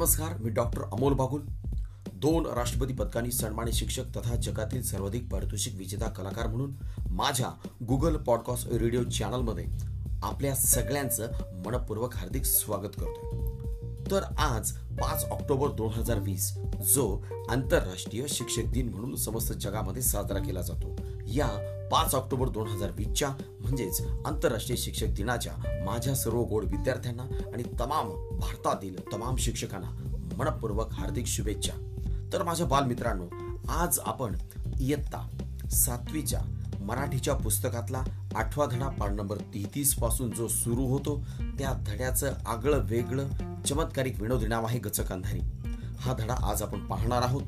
नमस्कार मी डॉक्टर अमोल बागुल. दोन राष्ट्रपती पदकांनी सन्मानित शिक्षक तथा जगातील सर्वाधिक पारितोषिक विजेता कलाकार म्हणून माझ्या गुगल पॉडकास्ट रेडिओ चॅनलमध्ये आपल्या सगळ्यांचं मनपूर्वक हार्दिक स्वागत करतोय. तर आज पाच ऑक्टोबर दोन हजार वीस जो आंतरराष्ट्रीय शिक्षक दिन म्हणून समस्त जगामध्ये साजरा केला जातो. या पाच ऑक्टोबर दोन हजार वीसच्या म्हणजेच आंतरराष्ट्रीय शिक्षक दिनाच्या माझ्या सर्व गोड विद्यार्थ्यांना आणि तमाम भारतातील तमाम शिक्षकांना मनपूर्वक हार्दिक शुभेच्छा. तर माझ्या बालमित्रांनो आज आपण इयत्ता सातवीच्या मराठीच्या पुस्तकातला आठवा धडा पाठ नंबर तेहतीसपासून जो सुरू होतो त्या धड्याचं आगळं वेगळं चमत्कारिक विनोदी नाव आहे गचक अंधारी. हा धडा आज आपण पाहणार आहोत.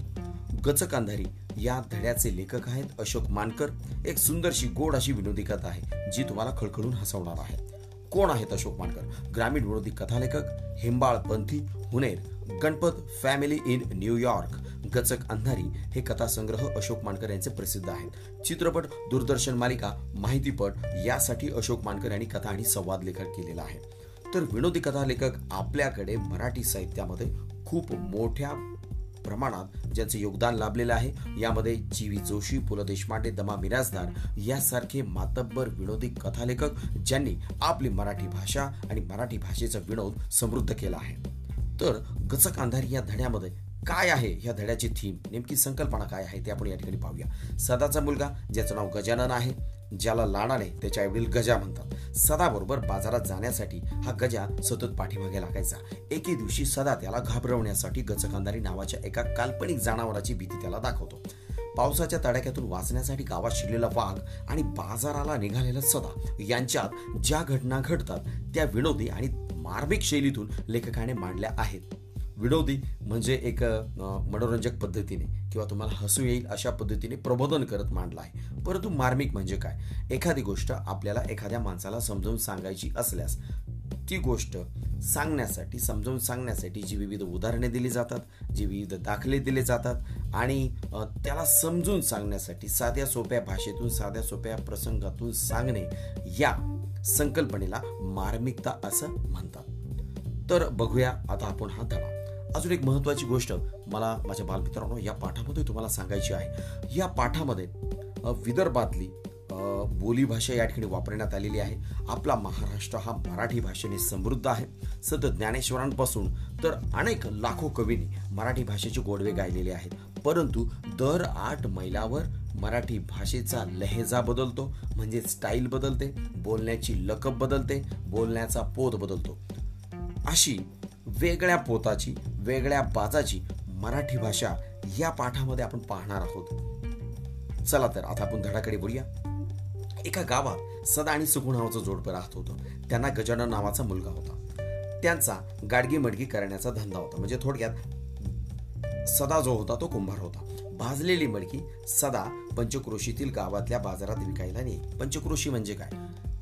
गचक अंधारी या धड्याचे लेखक आहेत अशोक मानकर. एक सुंदरशी गोड अशी विनोदी कथा आहे जी तुम्हाला खळखळून हसवणार आहे. कोण आहेत अशोक मानकर? ग्रामीण विनोदी कथालेखक हेंबाळ पंथी हुनेर Ganpat family in New York gachak अंधारी हे कथासंग्रह अशोक मानकर यांचे प्रसिद्ध आहेत. चित्रपट दूरदर्शन मालिका माहितीपट यासाठी अशोक मानकर यांनी कथा आणि संवाद लेखन केलेला आहे. तर विनोदी कथालेखक आपल्याकडे मराठी साहित्यामध्ये खूप मोठ्या प्रमाणात ज्यांचं योगदान लाभलेलं आहे. यामध्ये जी व्ही जोशी पु ल देशपांडे दमा मिराजदार यासारखे मातब्बर विनोदी कथालेखक ज्यांनी आपली मराठी भाषा आणि मराठी भाषेचा विनोद समृद्ध केला आहे. तर गचक अंधारी या धड्यामध्ये काय आहे? या धड्याची थीम नेमकी संकल्पना काय आहे ते आपण या ठिकाणी पाहूया. सदाचा मुलगा ज्याचं नाव गजानन आहे. ज्याला लाडाने त्याचे आईवडील गजा म्हणतात. सदाबरोबर बाजारात जाण्यासाठी हा गजा सतत पाठीमागे लागायचा. एके दिवशी सदा त्याला घाबरवण्यासाठी गजकांदारी नावाच्या एका काल्पनिक जनावराची भीती त्याला दाखवतो. पावसाच्या तडाख्यातून वाचण्यासाठी गावात शिरलेला वाघ आणि बाजाराला निघालेला सदा यांच्यात ज्या घटना घडतात त्या विनोदी आणि मार्मिक शैलीतून लेखकाने मांडल्या आहेत. विनोदी म्हणजे एक मनोरंजक पद्धतीने. किंवा तुम्हाला हसू येईल अशा पद्धतीने प्रबोधन करत मांडला आहे. परंतु मार्मिक म्हणजे काय? एखादी गोष्ट आपल्याला एखाद्या माणसाला समजावून सांगायची असल्यास ती गोष्ट सांगण्यासाठी समजावून सांगण्यासाठी जी विविध उदाहरणे दिली जातात जी विविध दाखले दिले जातात आणि त्याला समजून सांगण्यासाठी साध्या सोप्या भाषेतून साध्या सोप्या प्रसंगातून सांगणे या संकल्पनेला मार्मिकता असं म्हणतात. तर बघूया आता आपण हा धडा. अजून एक महत्त्वाची गोष्ट मला माझ्या बालमित्रांनो या पाठामध्ये तुम्हाला सांगायची आहे. या पाठामध्ये विदर्भातली बोलीभाषा या ठिकाणी वापरण्यात आलेली आहे. आपला महाराष्ट्र हा मराठी भाषेने समृद्ध आहे. सत ज्ञानेश्वरांपासून तर अनेक लाखो कवींनी मराठी भाषेचे गोडवे गायलेले आहेत. परंतु दर आठ मैलावर मराठी भाषेचा लहेजा बदलतो म्हणजे स्टाईल बदलते बोलण्याची लकब बदलते बोलण्याचा पोत बदलतो. अशी वेगळ्या पोताची वेगळ्या बाजाची मराठी भाषा या पाठामध्ये आपण पाहणार आहोत. चला तर आता आपण धडाकडे बोलूया एका गावात सदा आणि सुखू नावाचं जोडपं राहत होतं. त्यांना गजानन नावाचा मुलगा होता. त्यांचा गाडगी मडगी करण्याचा धंदा होता. म्हणजे थोडक्यात सदा जो होता तो कुंभार होता. भाजलेली मडकी सदा पंचक्रोशीतील गावातल्या बाजारात विकायला नाही पंचक्रोशी म्हणजे काय?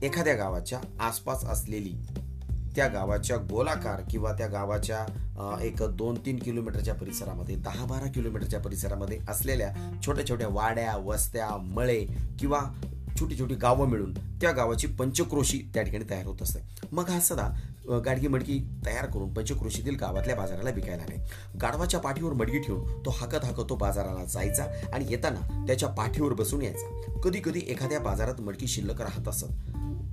एखाद्या गावाच्या आसपास असलेली त्या गावाच्या गोलाकार किंवा त्या गावाच्या एक दोन तीन किलोमीटरच्या परिसरामध्ये दहा बारा किलोमीटरच्या परिसरामध्ये असलेल्या छोट्या छोट्या वाड्या वस्त्या मळे किंवा छोटी छोटी गावं मिळून त्या गावाची पंचक्रोशी त्या ठिकाणी तयार होत असते. मग हा सदा गाडगी मडकी तयार करून पंचक्रोशीतील गावातल्या बाजाराला विकायला आले. गाढवाच्या पाठीवर मडकी ठेवून तो हाकत हाकत तो बाजाराला जायचा आणि येताना त्याच्या पाठीवर बसून यायचा. कधी कधी एखाद्या बाजारात मडकी शिल्लक राहत असत.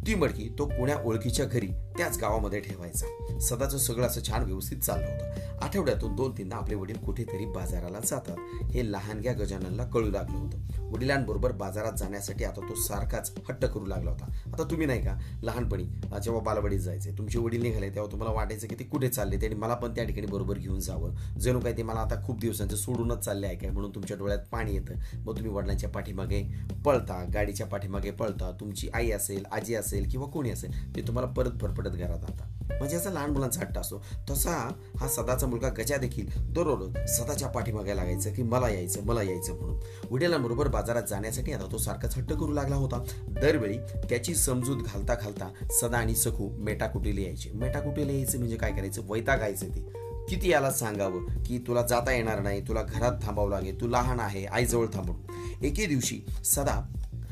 ती मडकी तो पुण्या ओळखीच्या घरी त्याच गावामध्ये ठेवायचा. सदाचं सगळं असं छान व्यवस्थित चाललं होतं. आठवड्यातून दोन तीनदा आपले वडील कुठेतरी बाजाराला जातात. हे लहानग्या गजाननला कळू लागलं होतं. वडिलांबरोबर बाजारात जाण्यासाठी आता तो सारखाच हट्ट करू लागला होता. आता तुम्ही नाही का? लहानपणी जेव्हा बालवडीत जायचे तुमचे वडील निघाले तेव्हा तुम्हाला वाटायचं की ते कुठे चालले आणि मला पण त्या ठिकाणी बरोबर घेऊन जावं. जणू काय ते मला आता खूप दिवसांचं सोडूनच चालले आहे काय म्हणून तुमच्या डोळ्यात पाणी येतं? मग तुम्ही वडिलांच्या पाठीमागे पळता गाडीच्या पाठीमागे पळता. तुमची आई असेल आजी असेल असेल किंवा कोणी असेल ते तुम्हाला परत फरफटत घरात आणतात. म्हणजे असा लहान मुलांचा हट्ट असतो. तसा हा सदाचा मुलगा गजा देखील दररोज सदाच्या पाठीमागे लागायचं की मला यायचं मला यायचं म्हणून. वडिलांबरोबर बाजारात जाण्यासाठी आता तो सारखाच हट्ट करू लागला होता. दरवेळी त्याची समजूत घालता घालता सदा आणि सखू मेटाकुटीला यायचे. मेटाकुटीला यायचं म्हणजे काय करायचं? वैतागायचं ते. किती याला सांगावं की तुला जाता येणार नाही तुला घरात थांबावं लागेल तू लहान आहे आईजवळ थांबून एके दिवशी सदा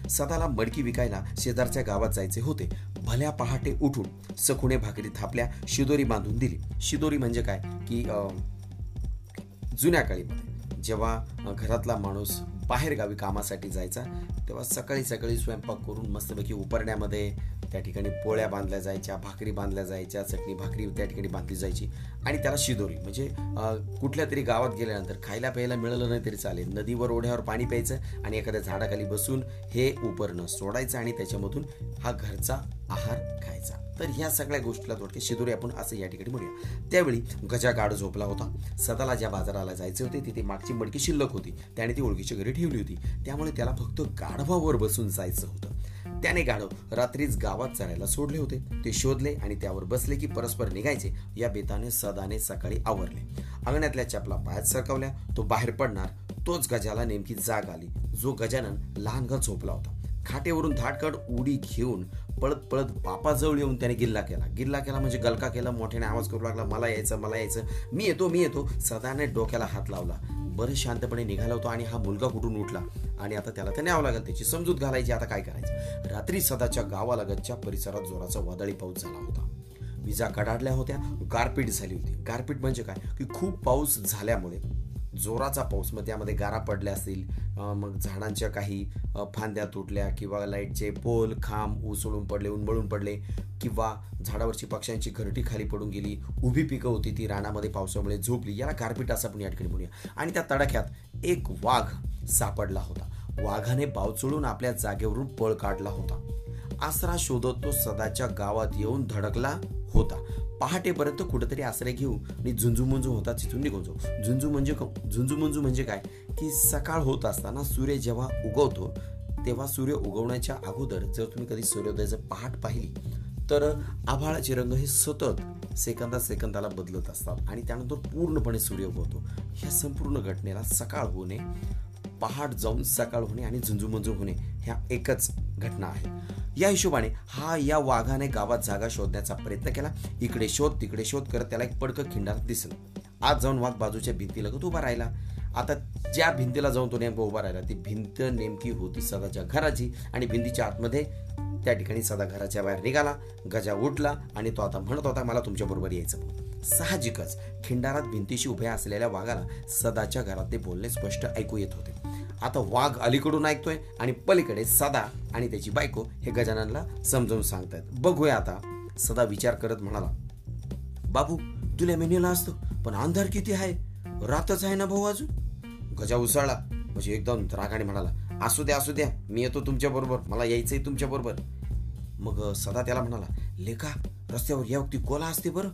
सदाला मडकी विकायला शेजारच्या गावात जायचे होते. भल्या पहाटे उठून सखुणे भाकरी थापल्या शिदोरी बांधून दिली. शिदोरी म्हणजे काय? की जुन्या काळीमध्ये जेव्हा घरातला माणूस बाहेरगावी कामासाठी जायचा तेव्हा सकाळी सकाळी स्वयंपाक करून मस्तपैकी उपरण्यामध्ये त्या ठिकाणी पोळ्या बांधल्या जायच्या भाकरी बांधल्या जायच्या चटणी भाकरी त्या ठिकाणी बांधली जायची आणि त्याला शिदोरी. म्हणजे कुठल्या तरी गावात गेल्यानंतर खायला प्यायला मिळालं नाही तरी चालेल. नदीवर ओढ्यावर पाणी प्यायचं आणि एखाद्या झाडाखाली बसून हे उपरणं सोडायचं आणि त्याच्यामधून हा घरचा आहार खायचा. तर ह्या सगळ्या गोष्टीला थोडक्यात शिदोरी आपण असं या ठिकाणी म्हणूया. त्यावेळी गजा गाड झोपला होता. सदाला ज्या बाजाराला जायचे होते तिथे मागची मडकी शिल्लक होती. त्याने ती ओळखीच्या घरी ठेवली होती. त्यामुळे त्याला फक्त गाढवावर बसून जायचं होतं. त्याने गाढव रात्रीच गावात चरायला सोडले होते. ते शोधले आणि त्यावर बसले की परस्पर निघायचे. या बेताने सदाने सकाळी आवरले. अंगणातल्या चपला पायात सरकवल्या. तो बाहेर पडणार. तोच गजाला नेमकी जाग आली. जो गजानन लहान घर झोपला होता. खाटेवरून धाटकड उडी घेऊन पळत पळत बापाजवळ येऊन त्याने गिल्ला केला. गिल्ला केला म्हणजे गलका केला. मोठ्याने आवाज करू लागला. मला यायचं मला यायचं. मी येतो मी येतो. सदाने डोक्याला हात लावला. बरं शांतपणे निघाला होता आणि हा मुलगा कुठून उठला? आणि आता त्याला तर न्यावं लागेल त्याची समजूत घालायची. आता काय करायचं? रात्री सदाच्या गावालगतच्या परिसरात जोराचा वादळी पाऊस झाला होता. विजा कडाडल्या होत्या गारपीट झाली होती. गारपीट म्हणजे काय? की खूप पाऊस झाल्यामुळे. जोराचा पाऊस मग त्यामध्ये गारा पडल्या असतील मग झाडांच्या काही फांद्या तुटल्या किंवा लाईटचे पोल खांब उसळून पडले उन्मळून पडले किंवा झाडावरची पक्ष्यांची घरटी खाली पडून गेली उभी पिकं होती ती रानामध्ये पावसामुळे झोपली. याला गारपीट असं आपण या ठिकाणी म्हणूया आणि त्या तडाख्यात एक वाघ सापडला होता. वाघाने बावचळून आपल्या जागेवरून पळ काढला होता. आसरा शोधत तो सदाच्या गावात येऊन धडकला होता. पहाटेपर्यंत कुठंतरी आश्रय घेऊ. आणि झुंजूमुंजू होता तिथून निघून जाऊ. झुंजू म्हणजे झुंजूमुंजू म्हणजे काय? की सकाळ होत असताना सूर्य जेव्हा उगवतो तेव्हा सूर्य उगवण्याच्या अगोदर जर तुम्ही कधी सूर्योदयाचं पहाट पाहिली तर आभाळाचे रंग हे सतत सेकंदा सेकंदाला बदलत असतात आणि त्यानंतर पूर्णपणे सूर्य उगवतो. ह्या संपूर्ण घटनेला सकाळ होणे पहाट जाऊन सकाळ होणे आणि झुंजूमंजू होणे ह्या एकच घटना आहे. या हिशोबाने हा या वाघाने गावात जागा शोधण्याचा प्रयत्न केला. इकडे शोध तिकडे शोध करत त्याला एक पडकं खिंडार दिसलं. आज जाऊन वाघ बाजूच्या भिंतीलगत उभा राहिला. आता ज्या भिंतीला जाऊन तो नेमका उभा राहिला ती भिंत नेमकी होती सदाच्या घराची आणि भिंतीच्या आतमध्ये त्या ठिकाणी सदा घराच्या बाहेर निघाला गजा उठला आणि तो आता म्हणत होता मला तुमच्या बरोबर यायचं साहजिकच खिंडारात भिंतीशी उभ्या असलेल्या वाघाला सदाच्या घरातले बोलणे स्पष्ट ऐकू येत होते. आता वाघ अलीकडून ऐकतोय आणि पलीकडे सदा आणि त्याची बायको हे गजाननला समजावून सांगतायत. बघूया आता. सदा विचार करत म्हणाला बाबू तुला मेन्यूला असतो पण अंधार किती आहे? रातच आहे ना भाऊ अजून? गजा उसळला म्हणजे एकदम रागाने म्हणाला असू द्या असू द्या मी येतो तुमच्या बरोबर मला यायचंय तुमच्या बरोबर. मग सदा त्याला म्हणाला लेखा रस्त्यावर या वक्ती कोला असते बरं?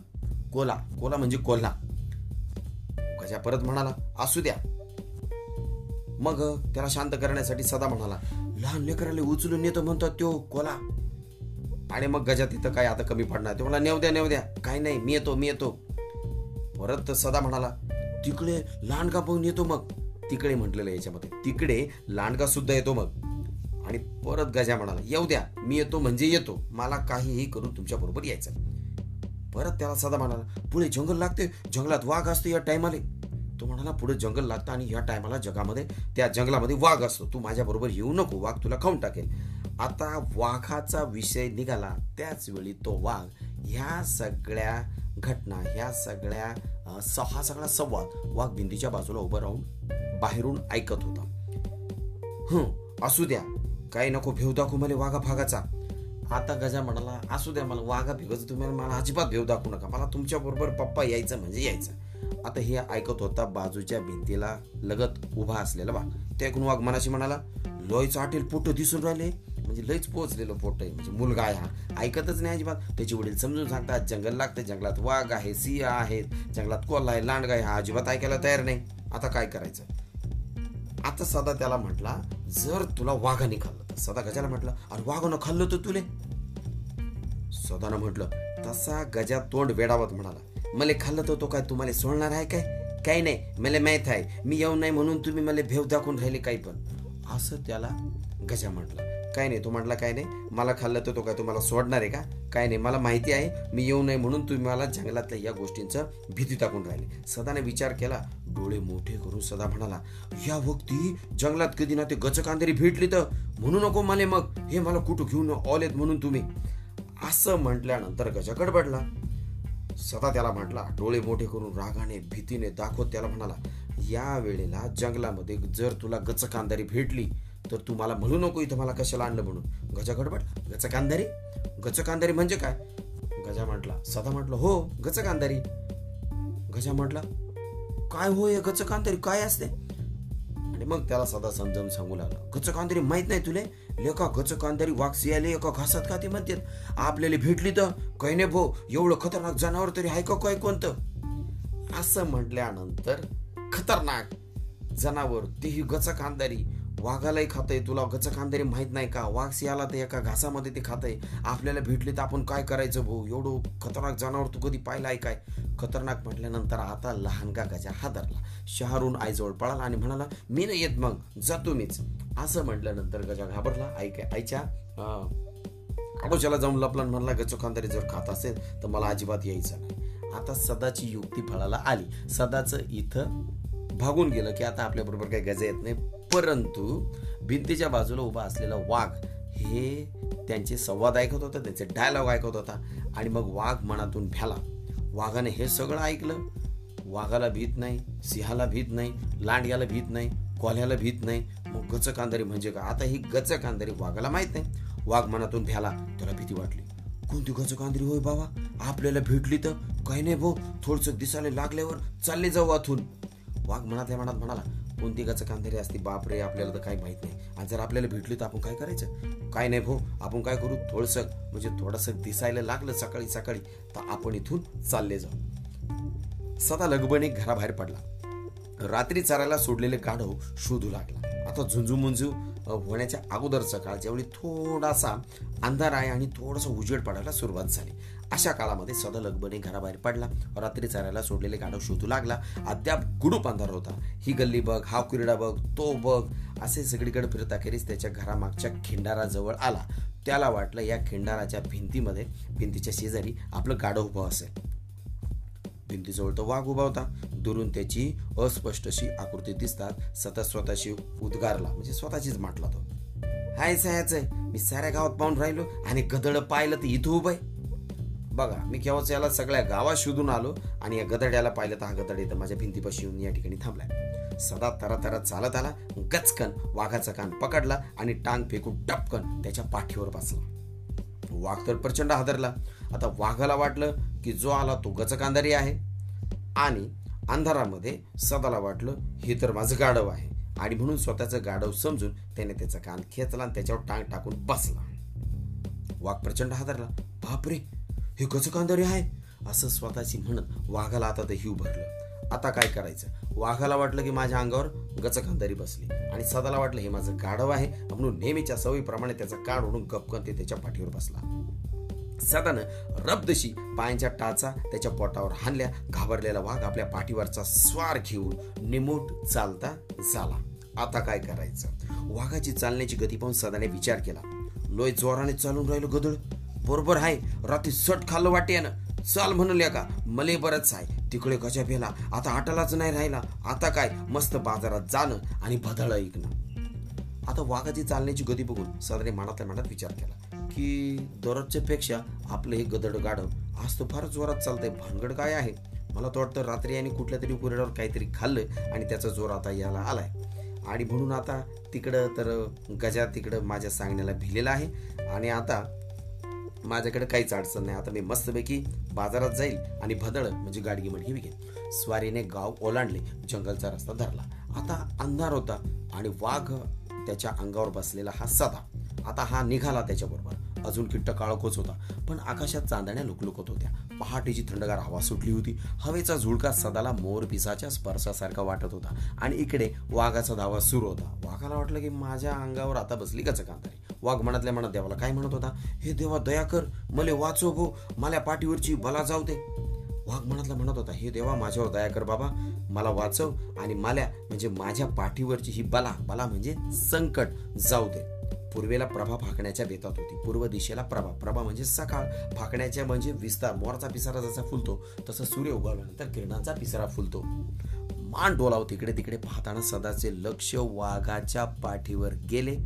कोला कोला म्हणजे कोल्हा. गजा परत म्हणाला असू द्या मग त्याला शांत करण्यासाठी सदा म्हणाला लहान लेकराला उचलून येतो म्हणतो तो कोला. आणि मग गजा तिथं काय आता कमी पडणार? ते मला नेव द्या नेव द्या. काही नाही मी येतो मी येतो. परत सदा म्हणाला तिकडे लांडगा बघून येतो मग. तिकडे म्हटलेलं याच्यामध्ये. तिकडे लांडगा सुद्धा येतो मग. आणि परत गजा म्हणाला येऊ द्या मी येतो म्हणजे येतो. मला काहीही करून तुमच्या बरोबर यायचं परत त्याला सदा म्हणाला पुढे जंगल लागते जंगलात वाघ असतो या टायमाले तो म्हणाला पुढे जंगल लागतं आणि ह्या टायमाला जगामध्ये त्या जंगलामध्ये वाघ असतो. तू माझ्याबरोबर येऊ नको वाघ तुला खाऊन टाकेल. आता वाघाचा विषय निघाला. त्याच वेळी तो वाघ ह्या सगळ्या घटना ह्या सगळ्या हा सगळा संवाद वाघ भिंतीच्या बाजूला उभं राहून बाहेरून ऐकत होता. हं असू द्या. काही नको भेव दाखवू मला वाघा भागाचा. आता गजा म्हणाला असू द्या मला वाघा भिगायचं तुम्ही मला अजिबात भेव दाखवू नका. मला तुमच्याबरोबर पप्पा यायचं म्हणजे यायचं. आता हे ऐकत होता बाजूच्या भिंतीला लगत उभा असलेला बा. ते ऐकून वाघ मनाशी म्हणाला लोयचं आटेल पोट दिसून राहिले. म्हणजे लयच पोहोचलेलं पोट आहे. म्हणजे मुलगा आहे हा. ऐकतच नाही अजिबात. त्याचे वडील समजून सांगतात जंगल लागते जंगलात वाघ आहे सिंह आहेत जंगलात कोल्हा आहे लांडगा आहे. हा अजिबात ऐकायला तयार नाही. आता काय करायचं? आता सदा त्याला म्हटला जर तुला वाघाने खाल्लं तर. सदा गजाला म्हटलं अरे वाघानं खाल्लं तर तुले. सदानं म्हटलं तसा गजा तोंड वेडावत म्हणाला. मला खाल्लं तर तो काय तुम्हाला सोडणार आहे काय? काही नाही मला माहीत आहे. मी येऊ नाही म्हणून तुम्ही मला भेव दाखवून राहिले काही पण. असं त्याला गजा म्हटलं. काय नाही तो म्हटला काय नाही. मला खाल्लं तर तो काय तुम्हाला सोडणार आहे का? काय नाही मला माहिती आहे. मी येऊ नये म्हणून तुम्ही मला जंगलातल्या या गोष्टींचं भीती टाकून राहिले. सदाने विचार केला डोळे मोठे करून सदा म्हणाला या वक्ती जंगलात कधी ना ते गचकांदरी भेटली तर? म्हणू नको मला मग. हे मला कुठं घेऊन ऑलेत म्हणून तुम्ही? असं म्हटल्यानंतर गजा गडबडला सदा त्याला म्हटला डोळे मोठे करून रागाने भीतीने दाखवत त्याला म्हणाला या वेळेला जंगलामध्ये जर तुला गचकांदारी भेटली तर तू मला म्हणू नको इथं मला कशाला आणलं म्हणून. गजा गडबड? गचकांदारी? गचकांदारी म्हणजे काय? गजा म्हटला सदा म्हटलं हो गचकांदारी. गजा म्हटला काय हो हे गचकांदारी? काय असते? आणि मग त्याला सदा समजावून सांगू लागला गचकांदारी माहीत नाही तुले? लेका गचकांदारी वाक्स यायले एका घासात का ते म्हणतात? आपल्याला भेटली तर? काही नाही भो एवढं खतरनाक जनावर तरी आहे का काय कोणतं? असं म्हटल्यानंतर खतरनाक जनावर तेही गचकांदारी वाघालाही खातंय. तुला गचकांदारी माहीत नाही का? वाघ सियाला ते एका घासामध्ये ते खातंय. आपल्याला भेटले तर आपण काय करायचं भाऊ? एवढं खतरनाक जनावर तू कधी पाहिलाय काय? खतरनाक म्हटल्यानंतर आता लहानगा गजा हादरला शहरून आईजवळ पळाला आणि म्हणाला मी नाही येत मग. जातो मीच असं म्हटल्यानंतर गजा घाबरला. आई काय आईच्या आडोशाला जाऊन लपला म्हणला गचकांदारी जर खात असेल तर मला अजिबात यायचं नाही. आता सदाची युक्ती फळाला आली. सदाचं इथं भागून गेलं की आता आपल्याबरोबर काही गजा येत नाही. परंतु भिंतीच्या बाजूला उभा असलेला वाघ हे त्यांचे संवाद ऐकत होता त्यांचे डायलॉग ऐकत होता. आणि मग वाघ मनातून भ्याला. वाघाने हे सगळं ऐकलं. वाघाला भीत नाही सिंहाला भीत नाही लांडग्याला भीत नाही कोल्ह्याला भीत नाही. मग गचकांदारी म्हणजे का आता ही गचकांदारी वाघाला माहीत नाही. वाघ मनातून भ्याला. त्याला भीती वाटली. कोणती गचकांदरी होय बाबा? आपल्याला भेटली तर? काही नाही भाऊ. थोडस दिसायला लागल्यावर चालले जाऊ अथून वाघ मनातल्या मनात म्हणाला कोणती गचकांदरी असती बापरे आपल्याला तर काही माहीत नाही. आणि जर आपल्याला भेटली तर आपण काय करायचं? काय नाही भाऊ आपण काय करू? थोडस म्हणजे थोडस दिसायला लागलं सकाळी सकाळी तर आपण इथून चालले जाऊ. सदा लगबणी घराबाहेर पडला. रात्री चारायला सोडलेले गाढव शोधू लागला. आता झुंजू होण्याच्या अगोदरचा काळ ज्यावेळी थोडासा अंधार आहे आणि थोडासा उजेड पडायला सुरुवात झाली. अशा काळामध्ये सदा लगबने घराबाहेर पडला. रात्री चरायला सोडलेले गाढव शोधू लागला. अद्याप गुडूप अंधार होता ही गल्ली बघ हा कुरडा बघ तो बघ असे सगळीकडे फिरत अखेरीस त्याच्या घरामागच्या खिंडाराजवळ आला. त्याला वाटलं या खिंडाराच्या भिंतीमध्ये भिंतीच्या शेजारी आपलं गाढव उभं असेल. भिंतीजवळ तो वाघ उभा होता. दुरून त्याची अस्पष्ट अशी आकृती दिसतात. सतत स्वतःशी उद्गारला म्हणजे स्वतःचीच म्हटला तो. हाय आहे मी साऱ्या गावात पाहून राहिलो आणि गदळ पाहिलं तर इथं उभं आहे. बघा मी केव्हाच याला सगळ्या गावात शोधून आलो आणि या गदड्याला पाहिलं तर हा गदड इथं माझ्या भिंतीपाशी येऊन या ठिकाणी थांबलाय. सदा तरा तरा चालत आला गचकन वाघाचा कान पकडला आणि टांग फेकून टपकन त्याच्या पाठीवर बसला. वाघ तर प्रचंड हादरला. आता वाघाला वाटलं की जो आला तो गचकांधारी आहे. आणि अंधारामध्ये सदाला वाटलं हे तर माझं गाढव आहे. आणि म्हणून स्वतःचं गाढव समजून त्याने त्याचा कान खेचला आणि त्याच्यावर टांग टाकून बसला. वाघ प्रचंड हादरला. बापरे! हे गचकांदारी आहे? असं स्वतःची म्हणत वाघाला आता ते हिव भरलं. आता काय करायचं? वाघाला वाटलं की माझ्या अंगावर गचकांदारी बसली. आणि सदाला वाटलं हे माझं गाढव आहे म्हणून नेहमीच्या सवयीप्रमाणे त्याचा काढ ओढून गपकन ते त्याच्या पाठीवर बसला. सदानं रबदशी पायांच्या टाचा त्याच्या पोटावर हाणल्या घाबरलेला वाघ आपल्या पाठीवरचा स्वार घेऊन निमूट चालता झाला. आता काय करायचं? वाघाची चालण्याची गती पाहून सदाने विचार केला. लोय जोराने चालून राहिलो गदळ. बरोबर आहे. रात्री सट खाल्लं वाटे ना चाल म्हणूया का मले बरंच आहे. तिकडे कशा भेला आता आटालाच नाही राहिला. आता काय? मस्त बाजारात जाणं आणि भदळ ऐकणं. आता वाघाची चालण्याची गती बघून सदाने मनातल्या मनात विचार केला की दररोजच्या पेक्षा आपलं हे गदड गाडव आज तर फार जोरात चालतंय. भानगड काय आहे? मला तर वाटतं रात्री आणि कुठल्या तरी कुरेडावर काहीतरी खाल्लं आणि त्याचा जोर आता यायला आलाय. आणि म्हणून आता तिकडं तर गजा तिकडं माझ्या सांगण्याला भिलेला आहे. आणि आता माझ्याकडे काहीच अडचण नाही. आता मी मस्तपैकी बाजारात जाईल आणि भदळ म्हणजे गाडगी म्हणून विकेन. स्वारीने गाव ओलांडले जंगलचा रस्ता धरला. आता अंधार होता आणि वाघ त्याच्या अंगावर बसलेला हा सदा. आता हा निघाला त्याच्याबरोबर. अजून किट्ट काळकोच होता पण आकाशात चांदण्या लुकलुकत होत्या. पहाटेची थंडगार हवा सुटली होती. हवेचा झुळका सदाला मोर पिसाच्या स्पर्शासारखा वाटत होता. आणि इकडे वाघाचा धावा सुरू होता. वाघाला वाटलं की माझ्या अंगावर आता बसली कसं चकांतारी? वाघ मनात म्हणत देवाला काय म्हणत होता? हे देवा दया कर. मले वाचव भो मला पाठीवरची बला जाऊ दे. वाघ म्हणत होता हे देवा माझ्यावर दया कर बाबा. मला वाचव आणि माल्या म्हणजे माझ्या पाठीवरची ही बला बला म्हणजे संकट जाऊ दे. पूर्वेला प्रभा फाकण्याच्या बेतात होती. पूर्व दिशेला प्रभा. प्रभा म्हणजे सकाळ. फाकण्याच्या म्हणजे विस्तार. मोरचा पिसारा जसा फुलतो तसं सूर्य उगवल्यानंतर किरणाचा पिसारा फुलतो. मान डोलाव तिकडे तिकडे पाहताना सदाचे लक्ष वाघाच्या पाठीवर गेले.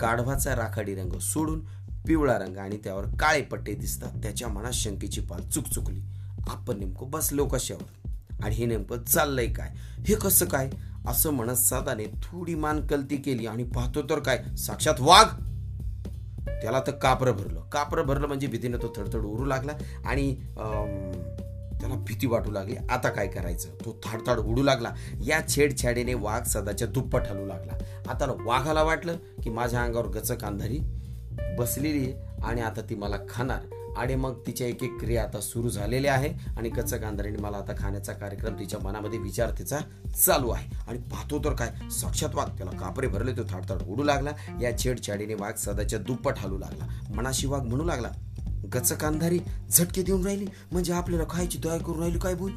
गाढवाचा राखाडी रंग सोडून पिवळा रंग आणि त्यावर काळे पट्टे दिसतात. त्याच्या मनात शंकेची पाल चुकचुकली. आपण नेमकं बसलो कशावर? आणि हे नेमकं चाललंय काय? हे कसं काय? असं म्हणत सदाने थोडी मान कलती केली आणि पाहतो तर काय? साक्षात वाघ! त्याला तर कापरं भरलं. कापरं भरलं म्हणजे भीतीनं तो थडथड उरू लागला आणि त्याला भीती वाटू लागली. आता काय करायचं? तो थाडथाड उडू लागला. या छेडछाडीने वाघ सदाच्या दुप्पट हलू लागला. आता वाघाला वाटलं की माझ्या अंगावर गचक अंधारी बसलेली आहे आणि आता ती मला खाणार. आणि मग तिच्या एक एक क्रिया आता सुरू झालेल्या आहे आणि कच्च गांधारीने मला आता खाण्याचा कार्यक्रम तिच्या मनामध्ये विचार तिचा चालू आहे. आणि पाहतो तर काय? साक्षात वाघ. त्याला कापरे भरले तो थाडथाड उडू लागला. या छेडछाडीने वाघ सदाच्या दुप्पट हालू लागला. मनाशी वाघ म्हणू लागला गचक अंधारी झटके देऊन राहिली. म्हणजे आपल्याला खायची दया करून राहिली काय बोल?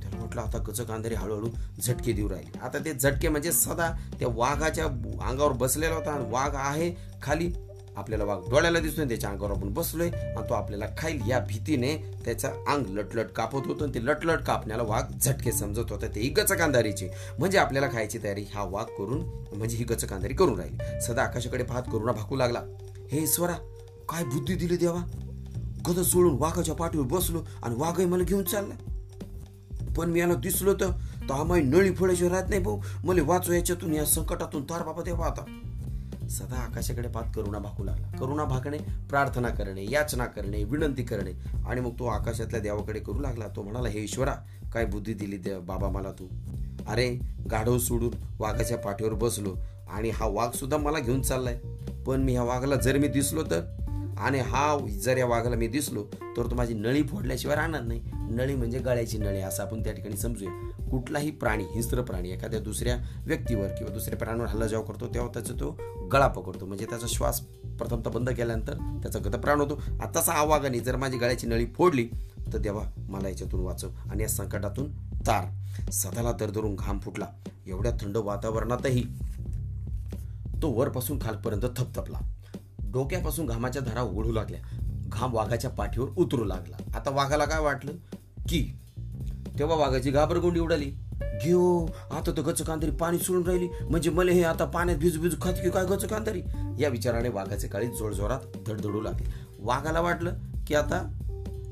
त्याला म्हटलं आता गचक अंधारी हळूहळू झटके देऊ राहिली. आता ते झटके म्हणजे सदा त्या वाघाच्या अंगावर बसलेला होता आणि वाघ आहे खाली. आपल्याला वाघ डोळ्याला दिसतोय त्याच्या अंगावर आपण बसलोय आणि तो आपल्याला खाईल. या भीतीने त्याचा अंग लटलट कापत होतो आणि ते लटलट कापण्याला वाघ झटके समजत होता. ते ही गचकांधारीचे. म्हणजे आपल्याला खायची तयारी हा वाघ करून म्हणजे ही गचकांधारी करून राहील. सदा आकाशाकडे पाहत करुणा भाकू लागला. हे ईश्वरा काय बुद्धी दिली देवा? गद सोडून वाघाच्या पाठीवर बसलो आणि वाघही मला घेऊन चालला. पण मी याला दिसलो तर आम्हाला नळी फोडायची राहत नाही भाऊ. मला वाचो याच्यातून या संकटातून तार बाबा देवा आता. सदा आकाशाकडे पाहत करुणा भाकू लागला. करुणा भाकणे प्रार्थना करणे याचना करणे विनंती करणे. आणि मग तो आकाशातल्या देवाकडे करू लागला. तो म्हणाला हे ईश्वरा काय बुद्धी दिली देव बाबा मला तू. अरे गाढव सोडून वाघाच्या पाठीवर बसलो आणि हा वाघ सुद्धा मला घेऊन चाललाय. पण मी ह्या वाघाला जर मी दिसलो तर आणि हा जर या वाघाला मी दिसलो तर तो माझी नळी फोडल्याशिवाय राहणार नाही. नळी म्हणजे गळ्याची नळी असं आपण त्या ठिकाणी समजूया. कुठलाही प्राणी हिंस्त्र प्राणी एखाद्या दुसऱ्या व्यक्तीवर किंवा दुसऱ्या प्राण्यावर हल्ला जेव्हा करतो तेव्हा त्याचा तो गळा पकडतो. म्हणजे त्याचा श्वास प्रथमतः बंद केल्यानंतर त्याचा गतप्राण होतो. आताचा हा वाघाने जर माझी गळ्याची नळी फोडली तर देवा मला याच्यातून वाचव आणि या संकटातून तार. सदाला दरदरून घाम फुटला. एवढ्या थंड वातावरणातही तो वरपासून खालपर्यंत थपथपला. डोक्यापासून घामाच्या धारा ओढू लागल्या. घाम वाघाच्या पाठीवर उतरू लागला. आता वाघाला काय वाटलं? की तेव्हा वाघाची घाबरगुंडी उडाली. घेऊ हो, आता तर गच कांदरी पाणी सोडून राहिली. म्हणजे मला हे आता पाण्यात भिजू भिजू खात की काय गच कांदरी या विचाराने वाघाचे काळी जोरजोरात धडधडू लागले. वाघाला वाटलं की आता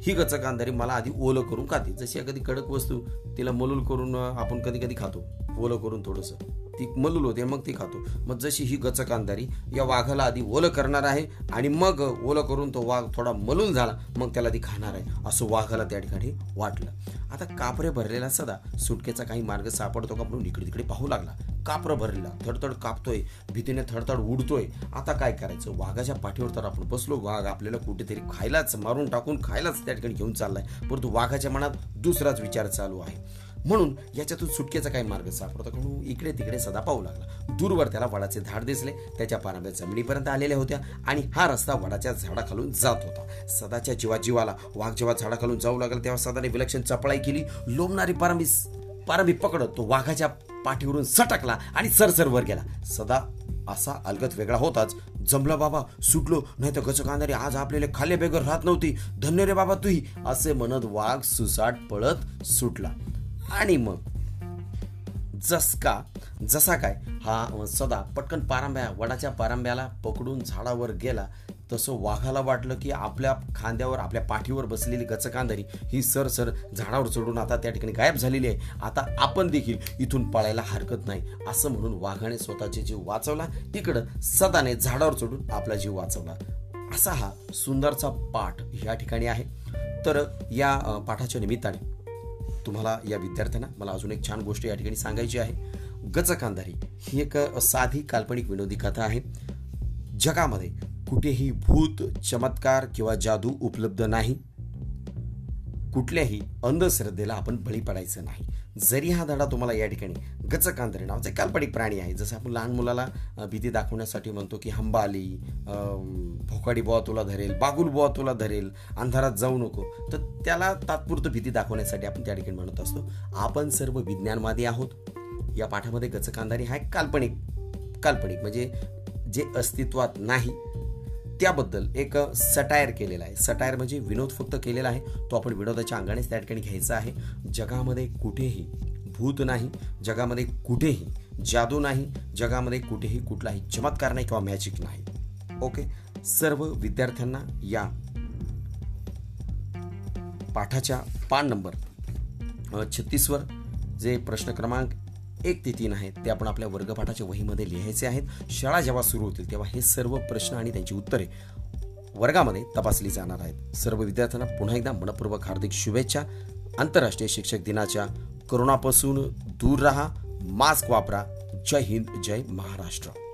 ही गच कांदारी मला आधी ओलं करून खाते. जशी एखादी कडक वस्तू तिला मलूल करून आपण कधी कधी खातो. ओलं करून थोडंसं. ती मलूल होते मग ती खातो. मग जशी ही गचकांदारी या वाघाला आधी ओलं करणार आहे आणि मग ओलं करून तो वाघ थोडा मलूल झाला मग त्याला ती खाणार आहे. असं वाघाला त्या ठिकाणी वाटलं. आता कापरे भरलेला सदा सुटकेचा काही मार्ग सापडतो का म्हणून इकडे तिकडे पाहू लागला. कापरं भरलेला थडथड कापतोय भीतीने थडथड उडतोय. आता काय करायचं? वाघाच्या पाठीवर तर आपण बसलो. वाघ आपल्याला कुठेतरी खायलाच मारून टाकून खायलाच त्या ठिकाणी घेऊन चाललाय. परंतु वाघाच्या मनात दुसराच विचार चालू आहे. म्हणून याच्यातून सुटकेचा काही मार्ग सापडतो. म्हणून इकडे तिकडे सदा पाहू लागला. दूरवर त्याला वडाचे झाड दिसले. त्याच्या पारंब्या जमिनीपर्यंत आलेल्या होत्या आणि हा रस्ता वडाच्या झाडाखालून जात होता. सदाच्या जीवा जीवाला वाघ जेव्हा झाडाखालून जाऊ लागला तेव्हा सदाने विलक्षण चपळाई केली. लोंबणारी पारंबी पारंबी पकडत तो वाघाच्या पाठीवरून सटकला आणि सरसर वर गेला. सदा असा अलगत वेगळा होताच. जमला बाबा सुटलो. नाही तर गच कांदारी आज आपल्याला खाल्ले बेगर राहत नव्हती. धन्य रे बाबा तुही असे म्हणत वाघ सुसाट पळत सुटला. आणि मग जस का जसा काय हा सदा पटकन पारंब्या वडाच्या पारंब्याला पकडून झाडावर गेला तसं वाघाला वाटलं की आपल्या खांद्यावर आपल्या पाठीवर बसलेली गचकांदरी ही सर सर झाडावर चढून आता त्या ठिकाणी गायब झालेली आहे. आता आपण देखील इथून पळायला हरकत नाही असं म्हणून वाघाने स्वतःचे जीव वाचवला तिकडं सदाने झाडावर चढून आपला जीव वाचवला. असा हा सुंदरचा पाठ या ठिकाणी आहे. तर या पाठाच्या निमित्ताने तुम्हाला या विद्यार्थ्यांना मला अजून एक छान गोष्ट या ठिकाणी सांगायची आहे. गचकांधारी ही एक साधी काल्पनिक विनोदी कथा आहे. जगामध्ये कुठेही भूत चमत्कार किंवा जादू उपलब्ध नाही. कुठल्याही अंधश्रद्धेला आपण बळी पडायचं नाही. जरी हा धडा तुम्हाला या ठिकाणी गचकांतरे नावाचे काल्पनिक प्राणी आहे. जसं आपण लहान मुलाला भीती दाखवण्यासाठी म्हणतो की हंबा आली भोकाडी बुवा तुला धरेल बागुल बुवा तुला धरेल अंधारात जाऊ नको. तर त्याला तात्पुरतं भीती दाखवण्यासाठी आपण त्या ठिकाणी म्हणत असतो. आपण सर्व विज्ञानवादी आहोत. या पाठामध्ये गचकांधारी हा काल्पनिक काल्पनिक म्हणजे जे अस्तित्वात नाही त्याबद्दल एक सटायर केलेला आहे. सटायर म्हणजे विनोद फक्त केलेला आहे. तो आपण विनोदाच्या अंगानेच त्या ठिकाणी घ्यायचा आहे. जगामध्ये कुठेही भूत नाही जगामध्ये कुठेही जादू नाही जगामध्ये कुठेही कुठलाही चमत्कार नाही किंवा मॅजिक नाही. ओके सर्व विद्यार्थ्यांना या पाठाच्या पान नंबर छत्तीसवर जे प्रश्न क्रमांक एक ते तीन आहेत. ते आपण आपल्या वर्गपाठाच्या वहीमध्ये लिहायचे आहेत. शाळा जेव्हा सुरू होतील तेव्हा हे सर्व प्रश्न आणि त्यांची उत्तरे वर्गामध्ये तपासली जाणार आहेत. सर्व विद्यार्थ्यांना पुन्हा एकदा मनपूर्वक हार्दिक शुभेच्छा. आंतरराष्ट्रीय शिक्षक दिनाच्या कोरोनापासून दूर राहा मास्क वापरा. जय हिंद जय महाराष्ट्र.